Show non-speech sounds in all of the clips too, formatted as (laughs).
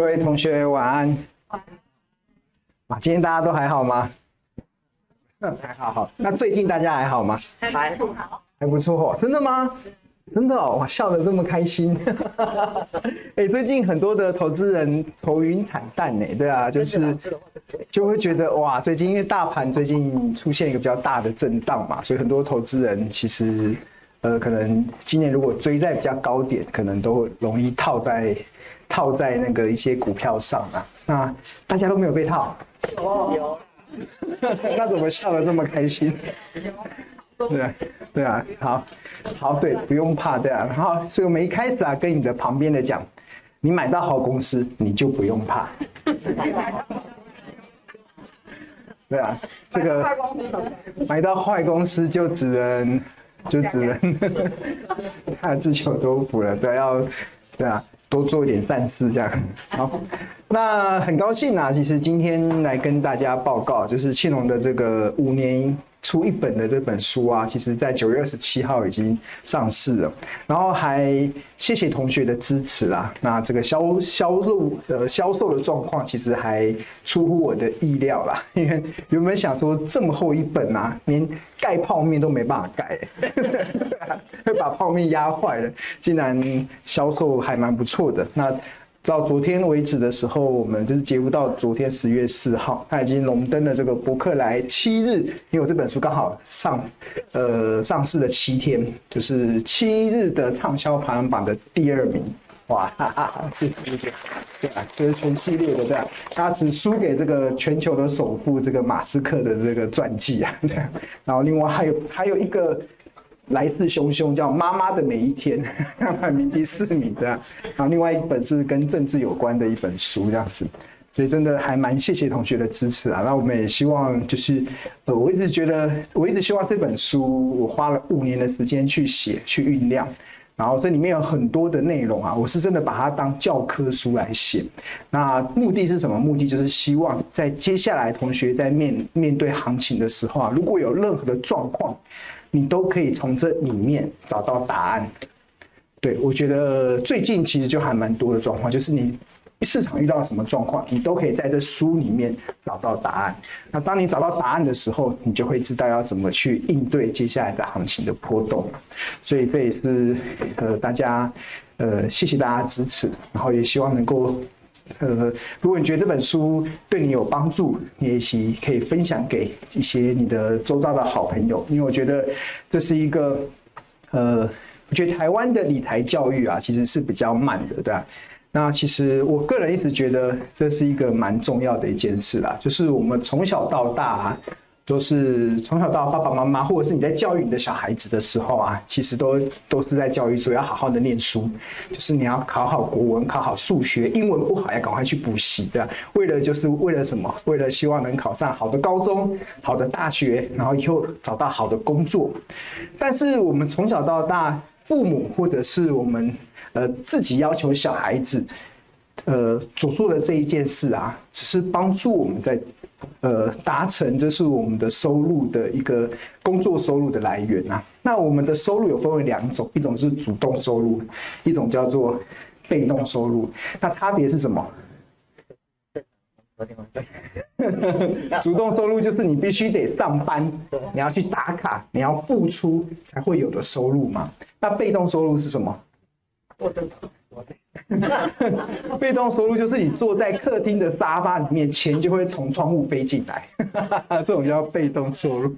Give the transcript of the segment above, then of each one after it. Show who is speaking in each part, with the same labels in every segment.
Speaker 1: 各位同学晚安。啊，今天大家都还好吗？嗯，还好好。那最近大家还好吗？
Speaker 2: 还好，
Speaker 1: 还不错哦。真的吗？真的哦，哇，笑得这么开心。(laughs) 哎，最近很多的投资人愁云惨淡呢。对啊，就是就会觉得哇，最近因为大盘最近出现一个比较大的震荡嘛，所以很多投资人其实呃，可能今年如果追在比较高点，可能都容易套在。套在那个一些股票上啊，那大家都没有被套。
Speaker 2: 哦，有。
Speaker 1: 那怎么笑得这么开心？对啊，对啊，好，好，对，不用怕，对啊。然后，所以我们一开始啊，跟你的旁边的讲，你买到好公司，你就不用怕。对啊，这个买到坏公司就只能就只能 (laughs) 他自求多福了，对，要对啊。多做一点善事，这样 (laughs) 好。那很高兴啊，其实今天来跟大家报告，就是庆隆的这个五年出一本的这本书啊，其实在九月二十七号已经上市了，然后还谢谢同学的支持啦。那这个销销售呃销售的状况其实还出乎我的意料啦，(laughs) 因为原本想说这么厚一本啊，连盖泡面都没办法盖，(laughs) 会把泡面压坏了，竟然销售还蛮不错的。那。到昨天为止的时候，我们就是截止到昨天十月四号，它已经荣登了这个博客来七日，因为我这本书刚好上，呃，上市了七天，就是七日的畅销排行榜的第二名，哇哈哈，是是是，对啊，就是全系列的这样，它只输给这个全球的首富这个马斯克的这个传记啊，然后另外还有还有一个。来势汹汹，叫《妈妈的每一天》，排名第四名这样。然后另外一本是跟政治有关的一本书，这样子。所以真的还蛮谢谢同学的支持啊。那我们也希望就是，呃，我一直觉得，我一直希望这本书，我花了五年的时间去写、去酝酿，然后这里面有很多的内容啊，我是真的把它当教科书来写。那目的是什么？目的就是希望在接下来同学在面面对行情的时候啊，如果有任何的状况。你都可以从这里面找到答案。对，我觉得最近其实就还蛮多的状况，就是你市场遇到什么状况，你都可以在这书里面找到答案。那当你找到答案的时候，你就会知道要怎么去应对接下来的行情的波动。所以这也是呃大家呃谢谢大家支持，然后也希望能够。呃，如果你觉得这本书对你有帮助，你也许可以分享给一些你的周遭的好朋友，因为我觉得这是一个，呃，我觉得台湾的理财教育啊，其实是比较慢的，对吧？那其实我个人一直觉得这是一个蛮重要的一件事啦，就是我们从小到大。都是从小到爸爸妈妈，或者是你在教育你的小孩子的时候啊，其实都都是在教育说要好好的念书，就是你要考好国文，考好数学，英文不好要赶快去补习，对吧？为了就是为了什么？为了希望能考上好的高中、好的大学，然后以后找到好的工作。但是我们从小到大，父母或者是我们呃自己要求小孩子，呃所做的这一件事啊，只是帮助我们在。呃，达成这是我们的收入的一个工作收入的来源、啊。那我们的收入有分为两种，一种是主动收入，一种叫做被动收入。那差别是什么？(laughs) 主动收入就是你必须得上班，你要去打卡，你要付出才会有的收入嘛。那被动收入是什么？我的，我的 (laughs) 被动收入就是你坐在客厅的沙发里面，钱就会从窗户飞进来，(laughs) 这种叫被动收入。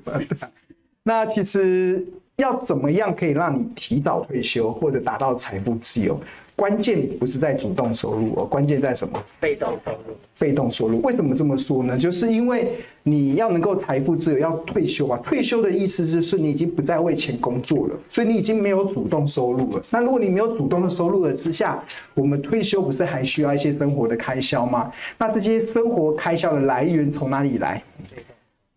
Speaker 1: (laughs) 那其实要怎么样可以让你提早退休或者达到财富自由？关键不是在主动收入哦，关键在什么？
Speaker 2: 被动收入。
Speaker 1: 被动收入为什么这么说呢？就是因为你要能够财富自由，要退休啊。退休的意思就是你已经不再为钱工作了，所以你已经没有主动收入了。那如果你没有主动的收入了之下，我们退休不是还需要一些生活的开销吗？那这些生活开销的来源从哪里来？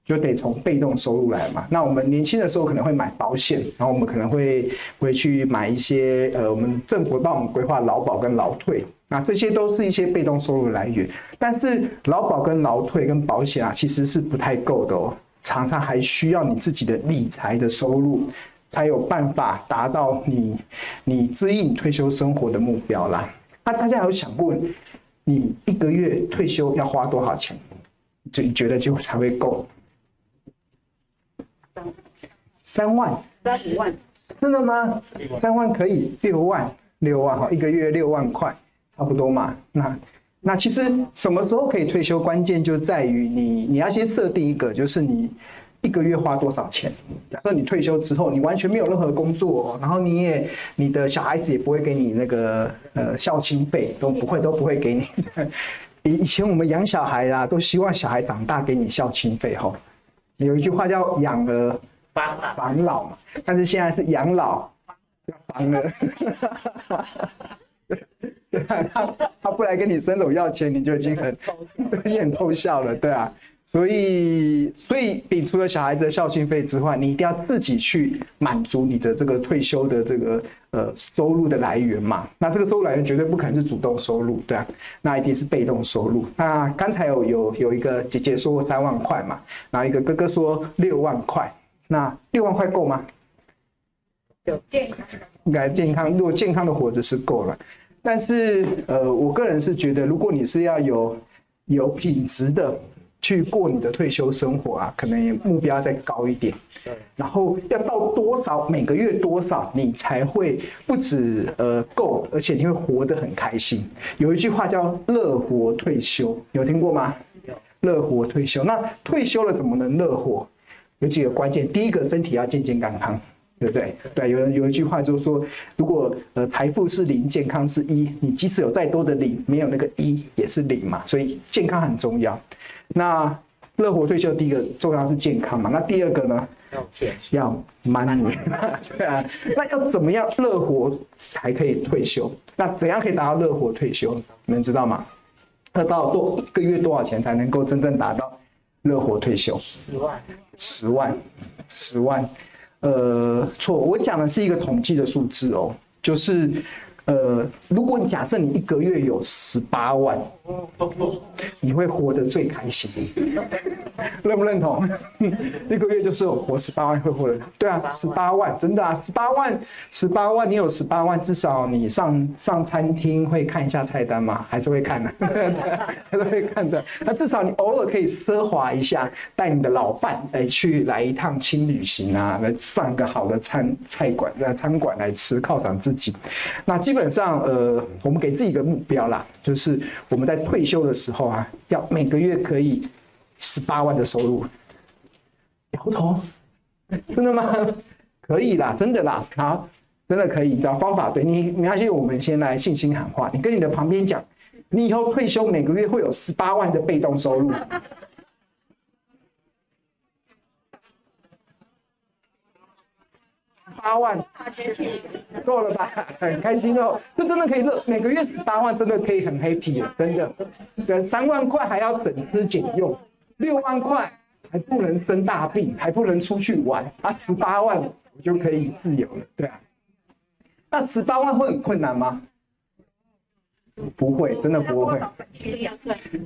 Speaker 1: 就得从被动收入来嘛。那我们年轻的时候可能会买保险，然后我们可能会会去买一些呃，我们政府帮我们规划劳保跟劳退，那这些都是一些被动收入来源。但是劳保跟劳退跟保险啊，其实是不太够的哦，常常还需要你自己的理财的收入，才有办法达到你你支应退休生活的目标啦。那大家有想过，你一个月退休要花多少钱？就你觉得就才会够？三万，
Speaker 2: 三十万，
Speaker 1: 真的吗？三万可以，六万，六万哈，一个月六万块，差不多嘛。那那其实什么时候可以退休？关键就在于你，你要先设定一个，就是你一个月花多少钱。假设你退休之后，你完全没有任何工作，然后你也你的小孩子也不会给你那个呃孝亲费，都不会都不会给你。(laughs) 以以前我们养小孩啊，都希望小孩长大给你孝亲费哈。有一句话叫养儿防防老嘛，但是现在是养老要防儿。(laughs) 对啊，他他不来跟你伸手要钱，你就已经很 (laughs) 已经很偷笑了，对啊。所以，所以摒除了小孩子的孝心费之外，你一定要自己去满足你的这个退休的这个呃收入的来源嘛。那这个收入来源绝对不可能是主动收入，对啊，那一定是被动收入。那刚才有有有一个姐姐说三万块嘛，然后一个哥哥说六万块，那六万块够吗？
Speaker 2: 有健康，
Speaker 1: 应该健康，如果健康的活着是够了。但是呃，我个人是觉得，如果你是要有有品质的。去过你的退休生活啊，可能目标再高一点。对然后要到多少，每个月多少，你才会不止呃够，而且你会活得很开心。有一句话叫“乐活退休”，有听过吗？乐活退休。那退休了怎么能乐活？有几个关键。第一个，身体要健健康康，对不对？对，有人有一句话就是说，如果呃财富是零，健康是一，你即使有再多的零，没有那个一也是零嘛。所以健康很重要。那乐活退休，第一个重要是健康嘛。那第二个呢？
Speaker 2: 要钱，
Speaker 1: 要 money。(laughs) 对啊，那要怎么样乐活才可以退休？那怎样可以达到乐活退休？你们知道吗？要到多一个月多少钱才能够真正达到乐活退休？
Speaker 2: 十万，
Speaker 1: 十万，十万。呃，错，我讲的是一个统计的数字哦，就是。呃，如果你假设你一个月有十八万，你会活得最开心，认不认同？(laughs) 一个月就是我十八万会活得，对啊，十八万真的啊，十八万，十八万，你有十八万，至少你上上餐厅会看一下菜单吗？还是会看的，(laughs) 还是会看的。那至少你偶尔可以奢华一下，带你的老伴来去来一趟轻旅行啊，来上个好的餐菜馆，在餐馆来吃犒赏自己。那基本上，呃，我们给自己一个目标啦，就是我们在退休的时候啊，要每个月可以十八万的收入。摇头，真的吗？(laughs) 可以啦，真的啦，好，真的可以。找方法，对你，没关系，我们先来信心喊话。你跟你的旁边讲，你以后退休每个月会有十八万的被动收入。十八万，够了吧？很开心哦，这真的可以乐，每个月十八万真的可以很 happy 了，真的。对，三万块还要省吃俭用，六万块还不能生大病，还不能出去玩，啊，十八万我就可以自由了，对啊。那十八万会很困难吗？不会，真的不会。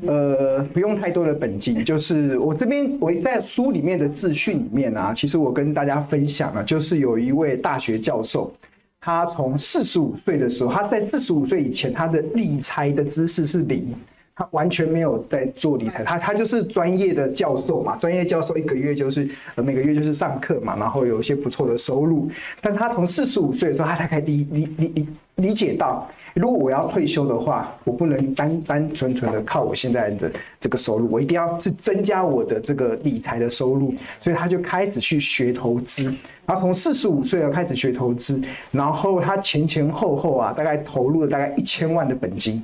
Speaker 1: 呃，不用太多的本金，就是我这边我在书里面的自训里面啊，其实我跟大家分享了，就是有一位大学教授，他从四十五岁的时候，他在四十五岁以前，他的理财的知识是零，他完全没有在做理财，他他就是专业的教授嘛，专业教授一个月就是呃每个月就是上课嘛，然后有一些不错的收入，但是他从四十五岁的时候，他才开始理理理理理解到。如果我要退休的话，我不能单单纯纯的靠我现在的这个收入，我一定要去增加我的这个理财的收入，所以他就开始去学投资，然后从四十五岁要开始学投资，然后他前前后后啊大概投入了大概一千万的本金，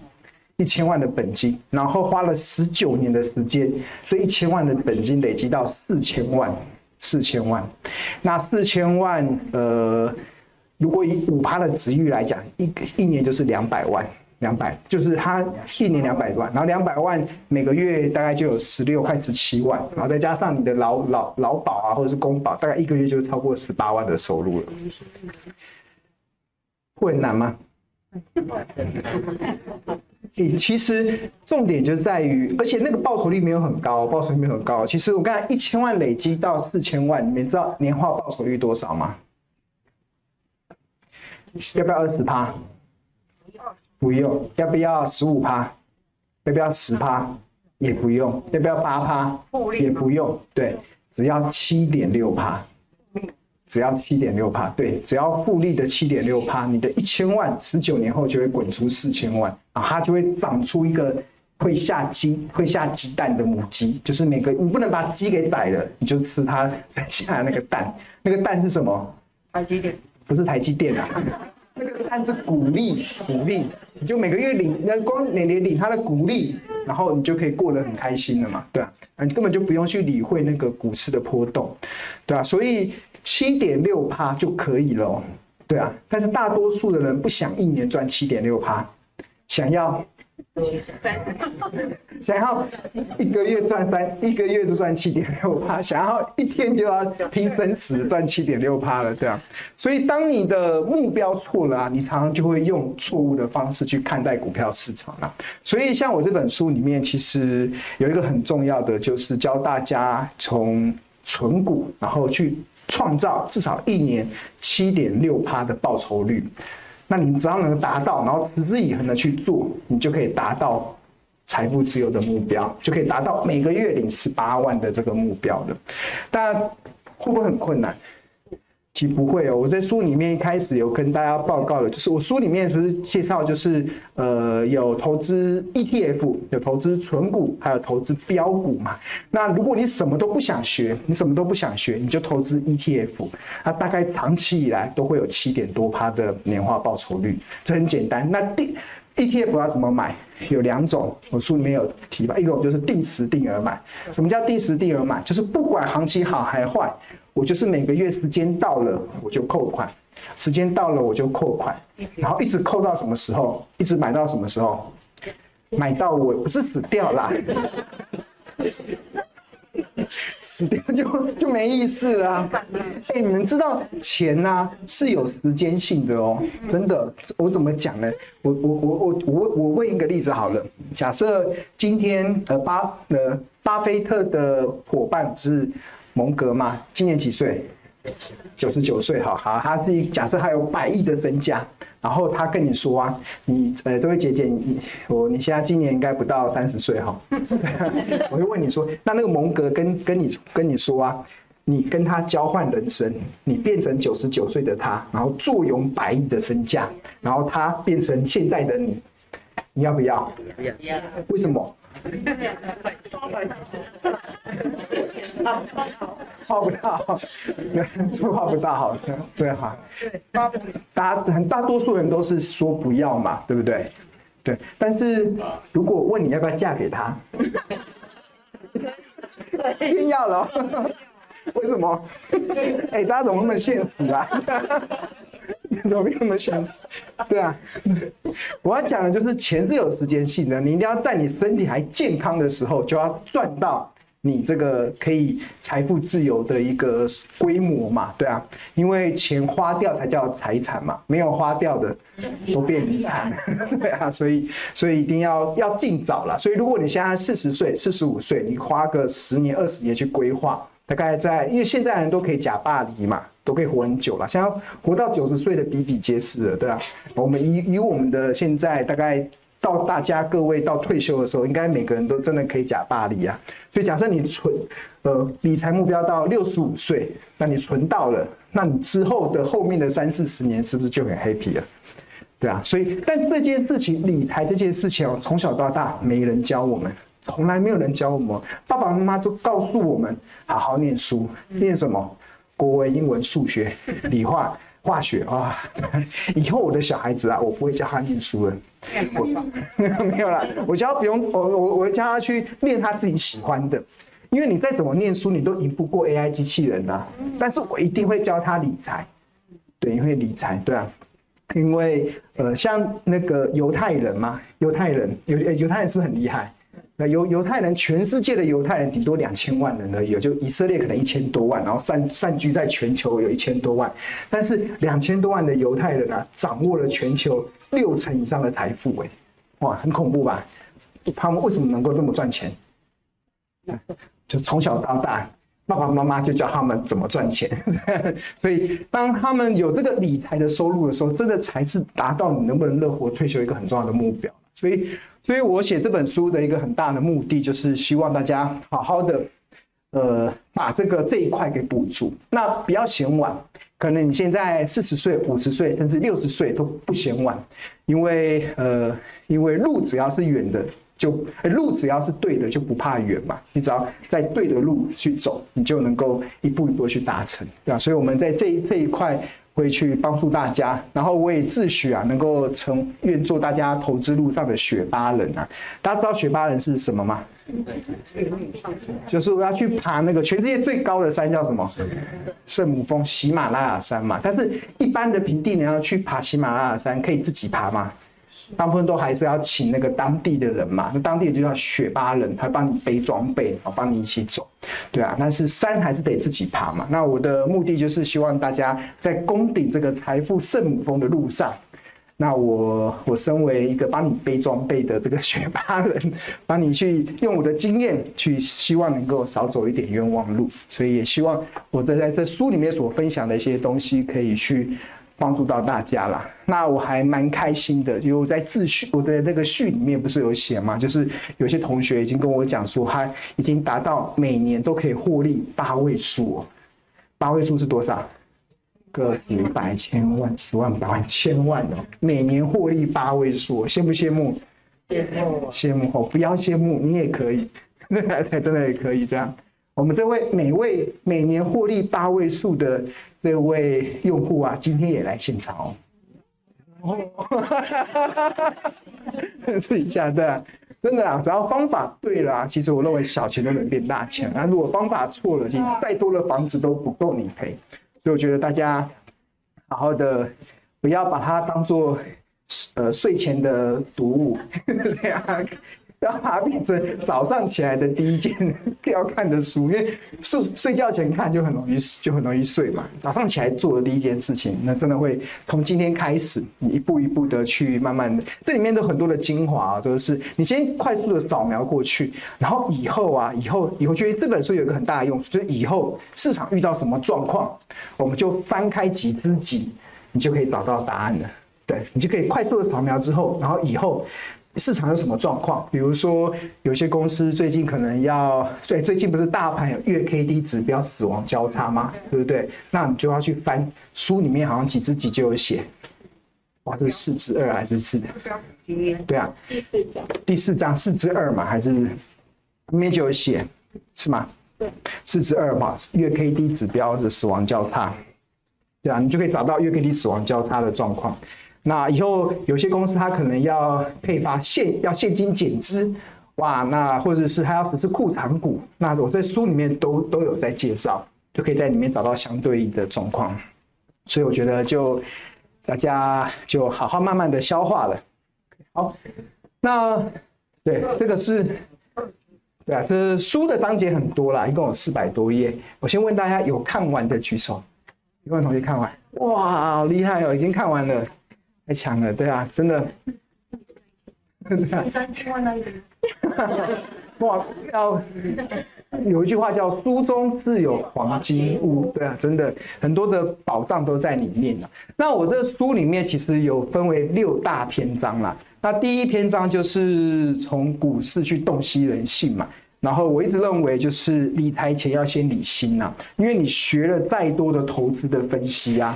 Speaker 1: 一千万的本金，然后花了十九年的时间，这一千万的本金累积到四千万，四千万，那四千万呃。如果以五趴的值域来讲，一一年就是两百万，两百就是他一年两百万，然后两百万每个月大概就有十六块十七万，然后再加上你的劳劳劳保啊或者是公保，大概一个月就超过十八万的收入了。会很难吗？其实重点就在于，而且那个报酬率没有很高，报酬率没有很高。其实我刚才一千万累积到四千万，你们知道年化报酬率多少吗？要不要二十趴？不用。要不要十五趴？要不要十趴？也不用。要不要八趴？也不用。对，只要七点六趴。只要七点六趴，对，只要复利的七点六趴，你的一千万十九年后就会滚出四千万啊，它就会长出一个会下鸡、会下鸡蛋的母鸡，就是每个你不能把鸡给宰了，你就吃它 (laughs) 下的那个蛋，那个蛋是什么？
Speaker 2: 台积电？
Speaker 1: 不是台积电啊，那个蛋是股利，股利，你就每个月领，那光每年领它的股利，然后你就可以过得很开心了嘛，对啊，你根本就不用去理会那个股市的波动，对啊，所以。七点六趴就可以了，对啊，但是大多数的人不想一年赚七点六趴，想要想要一个月赚三，一个月就赚七点六趴，想要一天就要拼生死赚七点六趴了，对啊，所以当你的目标错了啊，你常常就会用错误的方式去看待股票市场啊。所以像我这本书里面，其实有一个很重要的，就是教大家从存股，然后去。创造至少一年七点六趴的报酬率，那你只要能达到，然后持之以恒的去做，你就可以达到财富自由的目标，就可以达到每个月领十八万的这个目标的。但会不会很困难？其实不会哦，我在书里面一开始有跟大家报告了，就是我书里面不是介绍，就是呃有投资 ETF，有投资存股，还有投资标股嘛。那如果你什么都不想学，你什么都不想学，你就投资 ETF，它大概长期以来都会有七点多趴的年化报酬率，这很简单。那定 ETF 要怎么买？有两种，我书里面有提吧，一种就是定时定额买。什么叫定时定额买？就是不管行情好还坏。我就是每个月时间到了我就扣款，时间到了我就扣款，然后一直扣到什么时候？一直买到什么时候？买到我不是死掉啦，死掉就就没意思了。哎，你们知道钱呐是有时间性的哦，真的。我怎么讲呢？我我我我我我问一个例子好了，假设今天呃巴呃巴菲特的伙伴是。蒙格嘛，今年几岁？九十九岁，好好，他是假设他有百亿的身价，然后他跟你说啊，你呃，这位姐姐，你我你现在今年应该不到三十岁哈，(laughs) 我就问你说，那那个蒙格跟跟你跟你说啊，你跟他交换人生，你变成九十九岁的他，然后坐拥百亿的身价，然后他变成现在的你，你要不要？要。为什么？(laughs) (laughs) 画不到，这画不到，好，对哈，大很大多数人都是说不要嘛，对不对？对，但是如果问你要不要嫁给他，一定要了，(laughs) 为什么？哎，大家怎么那么现实啊？(laughs) 怎么那么现实？对啊，我要讲的就是钱是有时间性的，你一定要在你身体还健康的时候就要赚到你这个可以财富自由的一个规模嘛，对啊，因为钱花掉才叫财产嘛，没有花掉的都变遗产，(laughs) 对啊，所以所以一定要要尽早了。所以如果你现在四十岁、四十五岁，你花个十年、二十年去规划，大概在因为现在人都可以假巴黎嘛。都可以活很久了，像活到九十岁的比比皆是了，对啊，我们以以我们的现在大概到大家各位到退休的时候，应该每个人都真的可以假巴黎啊。所以假设你存呃理财目标到六十五岁，那你存到了，那你之后的后面的三四十年是不是就很 happy 了？对啊，所以但这件事情理财这件事情哦，从小到大没人教我们，从来没有人教我们，爸爸妈妈都告诉我们好好念书，念什么？国文、英文、数学、理化、化学啊！(laughs) 以后我的小孩子啊，我不会教他念书了。我 (laughs) 没有啦，我教不用，我我我教他去练他自己喜欢的。因为你再怎么念书，你都赢不过 AI 机器人呐。但是我一定会教他理财，对，因为理财，对啊。因为呃，像那个犹太人嘛，犹太人犹犹太人是很厉害。那犹犹太人，全世界的犹太人顶多两千万人而已，就以色列可能一千多万，然后散散居在全球有一千多万，但是两千多万的犹太人啊，掌握了全球六成以上的财富，哎，哇，很恐怖吧？他们为什么能够这么赚钱？就从小到大，爸爸妈妈就教他们怎么赚钱，(laughs) 所以当他们有这个理财的收入的时候，真的才是达到你能不能乐活退休一个很重要的目标。所以，所以我写这本书的一个很大的目的，就是希望大家好好的，呃，把这个这一块给补足。那不要嫌晚，可能你现在四十岁、五十岁，甚至六十岁都不嫌晚，因为呃，因为路只要是远的。就路只要是对的，就不怕远嘛。你只要在对的路去走，你就能够一步一步去达成，对吧？所以我们在这这一块会去帮助大家。然后我也自诩啊，能够成愿做大家投资路上的雪巴人啊。大家知道雪巴人是什么吗？就是我要去爬那个全世界最高的山，叫什么？圣母峰，喜马拉雅山嘛。但是一般的平地，你要去爬喜马拉雅山，可以自己爬吗？大部分都还是要请那个当地的人嘛，那当地就叫雪巴人，他帮你背装备，啊，帮你一起走，对啊。但是山还是得自己爬嘛。那我的目的就是希望大家在攻顶这个财富圣母峰的路上，那我我身为一个帮你背装备的这个雪巴人，(laughs) 帮你去用我的经验去，希望能够少走一点冤枉路。所以也希望我在在这书里面所分享的一些东西，可以去。帮助到大家啦，那我还蛮开心的，因为我在自序，我的那个序里面不是有写嘛，就是有些同学已经跟我讲说，他已经达到每年都可以获利八位数哦，八位数是多少？个十百千万十万百万千万哦，每年获利八位数，羡不羡慕？羡慕，羡慕。哦，不要羡慕，你也可以，(laughs) 那还真的也可以这样。我们这位每位每年获利八位数的这位用户啊，今天也来现场哦。(laughs) 试一下，对啊，真的啊，只要方法对了啊，其实我认为小钱都能变大钱。那如果方法错了，其实再多的房子都不够你赔。所以我觉得大家好好的，不要把它当做呃睡前的读物，(laughs) 要把它变成早上起来的第一件要看的书，因为睡睡觉前看就很容易就很容易睡嘛。早上起来做的第一件事情，那真的会从今天开始，你一步一步的去慢慢的，这里面都很多的精华都是你先快速的扫描过去，然后以后啊，以后以后觉得这本书有一个很大的用处，就是以后市场遇到什么状况，我们就翻开几只几，你就可以找到答案了。对，你就可以快速的扫描之后，然后以后。市场有什么状况？比如说，有些公司最近可能要，对，最近不是大盘有月 K D 指标死亡交叉吗？对不对？那你就要去翻书里面，好像几只几就有写。哇，这是四之二还是四？对啊，第四章。第四章四之二嘛，还是里面就有写，是吗？对，四之二嘛，月 K D 指标的死亡交叉，对啊，你就可以找到月 K D 死亡交叉的状况。那以后有些公司它可能要配发现要现金减资，哇，那或者是它要实施库藏股，那我在书里面都都有在介绍，就可以在里面找到相对应的状况。所以我觉得就大家就好好慢慢的消化了。好，那对这个是，对啊，这书的章节很多啦，一共有四百多页。我先问大家有看完的举手，有没有同学看完？哇，好厉害哦，已经看完了。太强了，对啊，真的。(laughs) (laughs) 哇，要有一句话叫“书中自有黄金屋”，对啊，真的很多的宝藏都在里面了。那我这书里面其实有分为六大篇章啦。那第一篇章就是从股市去洞悉人性嘛。然后我一直认为就是理财前要先理心呐，因为你学了再多的投资的分析啊。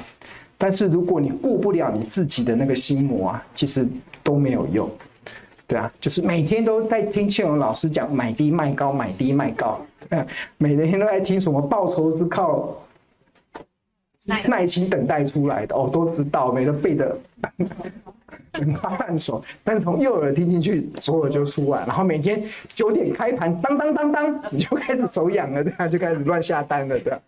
Speaker 1: 但是如果你过不了你自己的那个心魔啊，其实都没有用，对啊，就是每天都在听庆荣老师讲买低卖高，买低卖高，每天都在听什么报酬是靠耐心等待出来的哦，都知道，每个背的。很快慢手，但是从右耳听进去，左耳就出来，然后每天九点开盘，当当当当，你就开始手痒了，对吧？就开始乱下单了，对吧？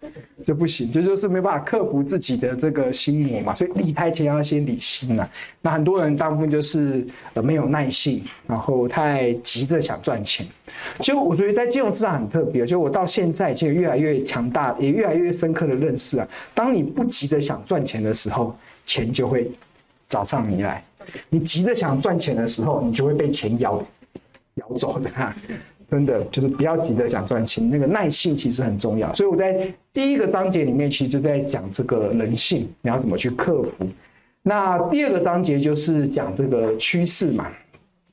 Speaker 1: 这不行，这就，是没办法克服自己的这个心魔嘛。所以理财前要先理心呐。那很多人大部分就是呃没有耐性，然后太急着想赚钱。就我觉得在金融市场很特别，就我到现在其实越来越强大，也越来越深刻的认识啊。当你不急着想赚钱的时候，钱就会找上你来。你急着想赚钱的时候，你就会被钱咬咬走的哈。真的就是不要急着想赚钱，那个耐性其实很重要。所以我在第一个章节里面其实就在讲这个人性，你要怎么去克服。那第二个章节就是讲这个趋势嘛。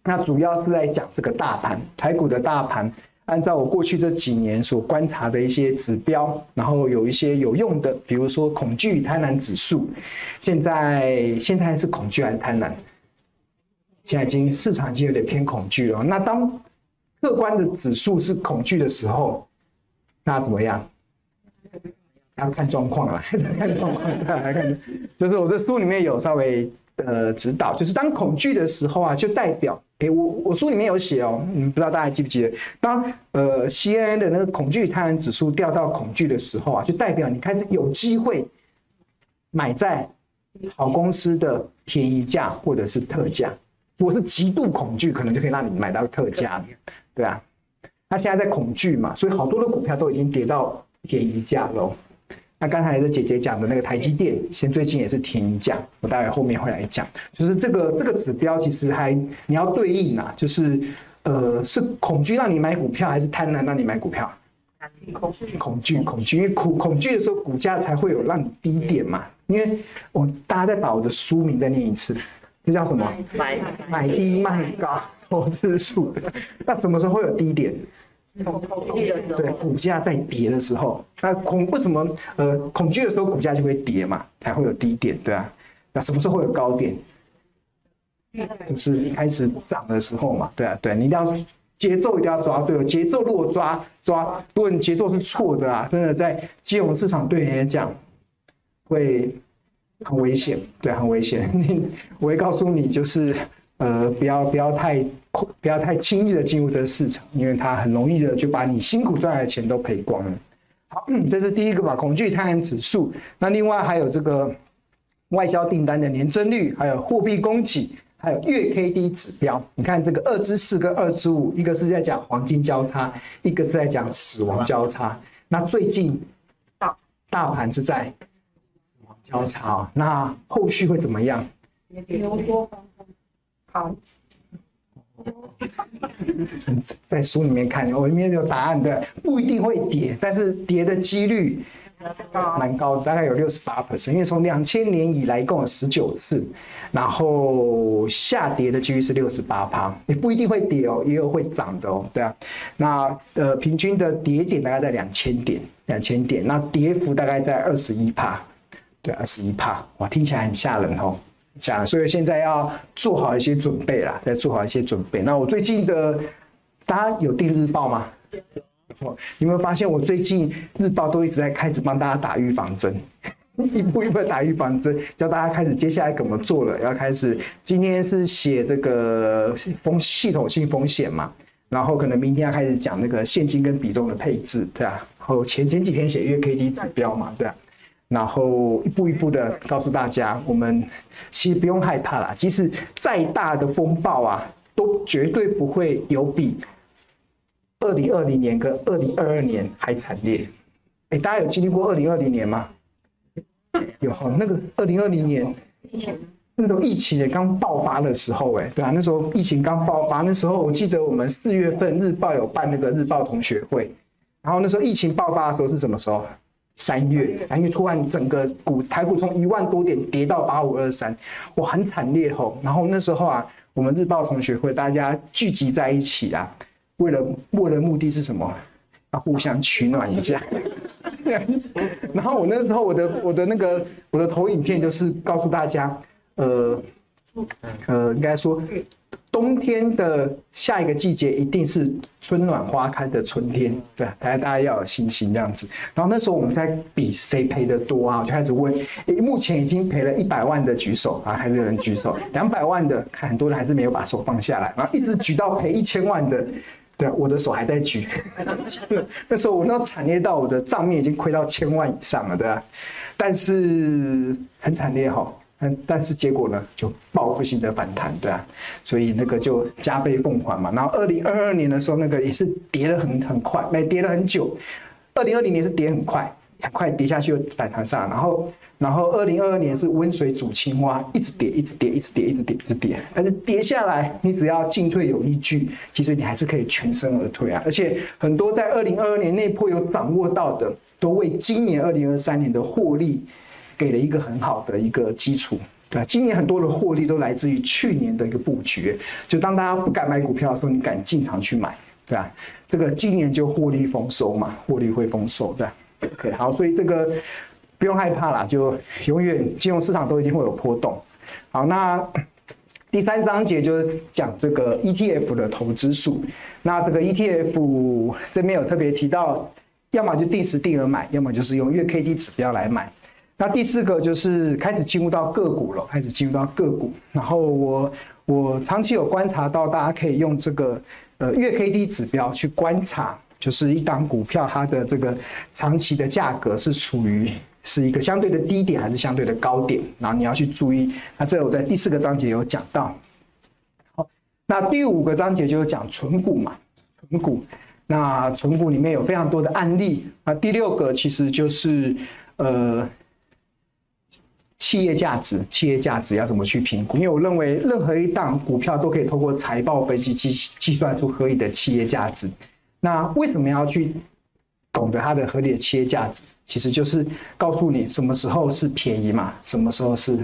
Speaker 1: 那主要是在讲这个大盘，台股的大盘。按照我过去这几年所观察的一些指标，然后有一些有用的，比如说恐惧贪婪指数，现在现在是恐惧还是贪婪？现在已经市场已经有点偏恐惧了。那当客观的指数是恐惧的时候，那怎么样？要看状况了，(laughs) 看状况，来看，就是我这书里面有稍微呃指导，就是当恐惧的时候啊，就代表。哎，我我书里面有写哦，你不知道大家记不记得？当呃 CNN 的那个恐惧贪婪指数掉到恐惧的时候啊，就代表你开始有机会买在好公司的便宜价或者是特价。如果是极度恐惧，可能就可以让你买到特价，对啊。他现在在恐惧嘛，所以好多的股票都已经跌到便宜价喽。那刚才的姐姐讲的那个台积电，先最近也是停讲，我待会后面会来讲。就是这个这个指标其实还你要对应啊，就是呃是恐惧让你买股票，还是贪婪让你买股票？恐惧恐惧恐惧，因为恐恐惧的时候股价才会有让你低点嘛。因为我大家再把我的书名再念一次，这叫什么？买买低卖高，投资术。那什么时候会有低点？恐惧的时候，对，股价在跌的时候，那恐为什么呃恐惧的时候股价就会跌嘛，才会有低点，对啊。那什么时候会有高点？就是一开始涨的时候嘛，对啊，对，你一定要节奏一定要抓对，节奏如果抓抓，如果你节奏是错的啊，真的在金融市场对你来讲会很危险，对，很危险。(laughs) 我会告诉你，就是。呃，不要不要太不要太轻易的进入这个市场，因为它很容易的就把你辛苦赚来的钱都赔光了。好，嗯，这是第一个吧，恐惧贪婪指数。那另外还有这个外销订单的年增率，还有货币供给，还有月 K D 指标。你看这个二之四跟二之五，一个是在讲黄金交叉，一个是在讲死亡交叉。那最近大大盘是在死亡交叉，那后续会怎么样？好，(laughs) 在书里面看，我里面有答案的，不一定会跌，但是跌的几率蛮高的，大概有六十八 percent，因为从两千年以来共有十九次，然后下跌的几率是六十八趴，也不一定会跌哦，也有会涨的哦，对啊，那呃平均的跌点大概在两千点，两千点，那跌幅大概在二十一趴，对，二十一趴，哇，听起来很吓人哦。讲，所以现在要做好一些准备啦，再做好一些准备。那我最近的，大家有订日报吗？有。你有没有发现我最近日报都一直在开始帮大家打预防针，(laughs) 一步一步打预防针，教大家开始接下来怎么做了。要开始，今天是写这个风系统性风险嘛，然后可能明天要开始讲那个现金跟比重的配置，对啊。然后前前几天写月 K D 指标嘛，对啊。然后一步一步的告诉大家，我们其实不用害怕啦。即使再大的风暴啊，都绝对不会有比二零二零年跟二零二二年还惨烈。哎，大家有经历过二零二零年吗？有哈，那个二零二零年那时候疫情也刚爆发的时候，哎，对啊，那时候疫情刚爆发，那时候我记得我们四月份日报有办那个日报同学会，然后那时候疫情爆发的时候是什么时候？三月，三月突然整个股台股从一万多点跌到八五二三，哇，很惨烈吼。然后那时候啊，我们日报同学会大家聚集在一起啊，为了为了目的是什么？要互相取暖一下。(laughs) 然后我那时候我的我的那个我的投影片就是告诉大家，呃呃，应该说。冬天的下一个季节一定是春暖花开的春天，对，大家大家要有信心这样子。然后那时候我们在比谁赔的多啊，我就开始问，诶，目前已经赔了一百万的举手啊，还是有人举手？(laughs) 两百万的，看很多人还是没有把手放下来，然后一直举到赔一千万的，对，我的手还在举。(laughs) 那时候我那惨烈到我的账面已经亏到千万以上了，对吧？但是很惨烈哈。但但是结果呢，就报复性的反弹，对啊，所以那个就加倍奉还嘛。然后二零二二年的时候，那个也是跌得很很快，没跌了很久。二零二零年是跌很快，很快跌下去又反弹上，然后然后二零二二年是温水煮青蛙，一直跌，一直跌，一直跌，一直跌，一直跌。但是跌下来，你只要进退有依据，其实你还是可以全身而退啊。而且很多在二零二二年那波有掌握到的，都为今年二零二三年的获利。给了一个很好的一个基础，对，今年很多的获利都来自于去年的一个布局，就当大家不敢买股票的时候，你敢进场去买，对吧？这个今年就获利丰收嘛，获利会丰收，对。OK，好，所以这个不用害怕啦，就永远金融市场都一定会有波动。好，那第三章节就是讲这个 ETF 的投资术。那这个 ETF 这边有特别提到，要么就定时定额买，要么就是用月 K D 指标来买。那第四个就是开始进入到个股了，开始进入到个股。然后我我长期有观察到，大家可以用这个呃月 K D 指标去观察。就是一档股票，它的这个长期的价格是处于是一个相对的低点还是相对的高点，然后你要去注意。那这我在第四个章节有讲到。好，那第五个章节就是讲存股嘛，存股。那存股里面有非常多的案例。那第六个其实就是呃企业价值，企业价值要怎么去评估？因为我认为任何一档股票都可以透过财报分析计计算出合理的企业价值。那为什么要去懂得它的合理的企业价值？其实就是告诉你什么时候是便宜嘛，什么时候是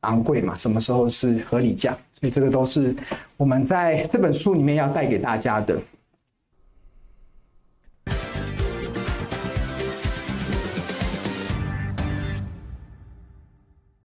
Speaker 1: 昂贵嘛，什么时候是合理价。所以这个都是我们在这本书里面要带给大家的。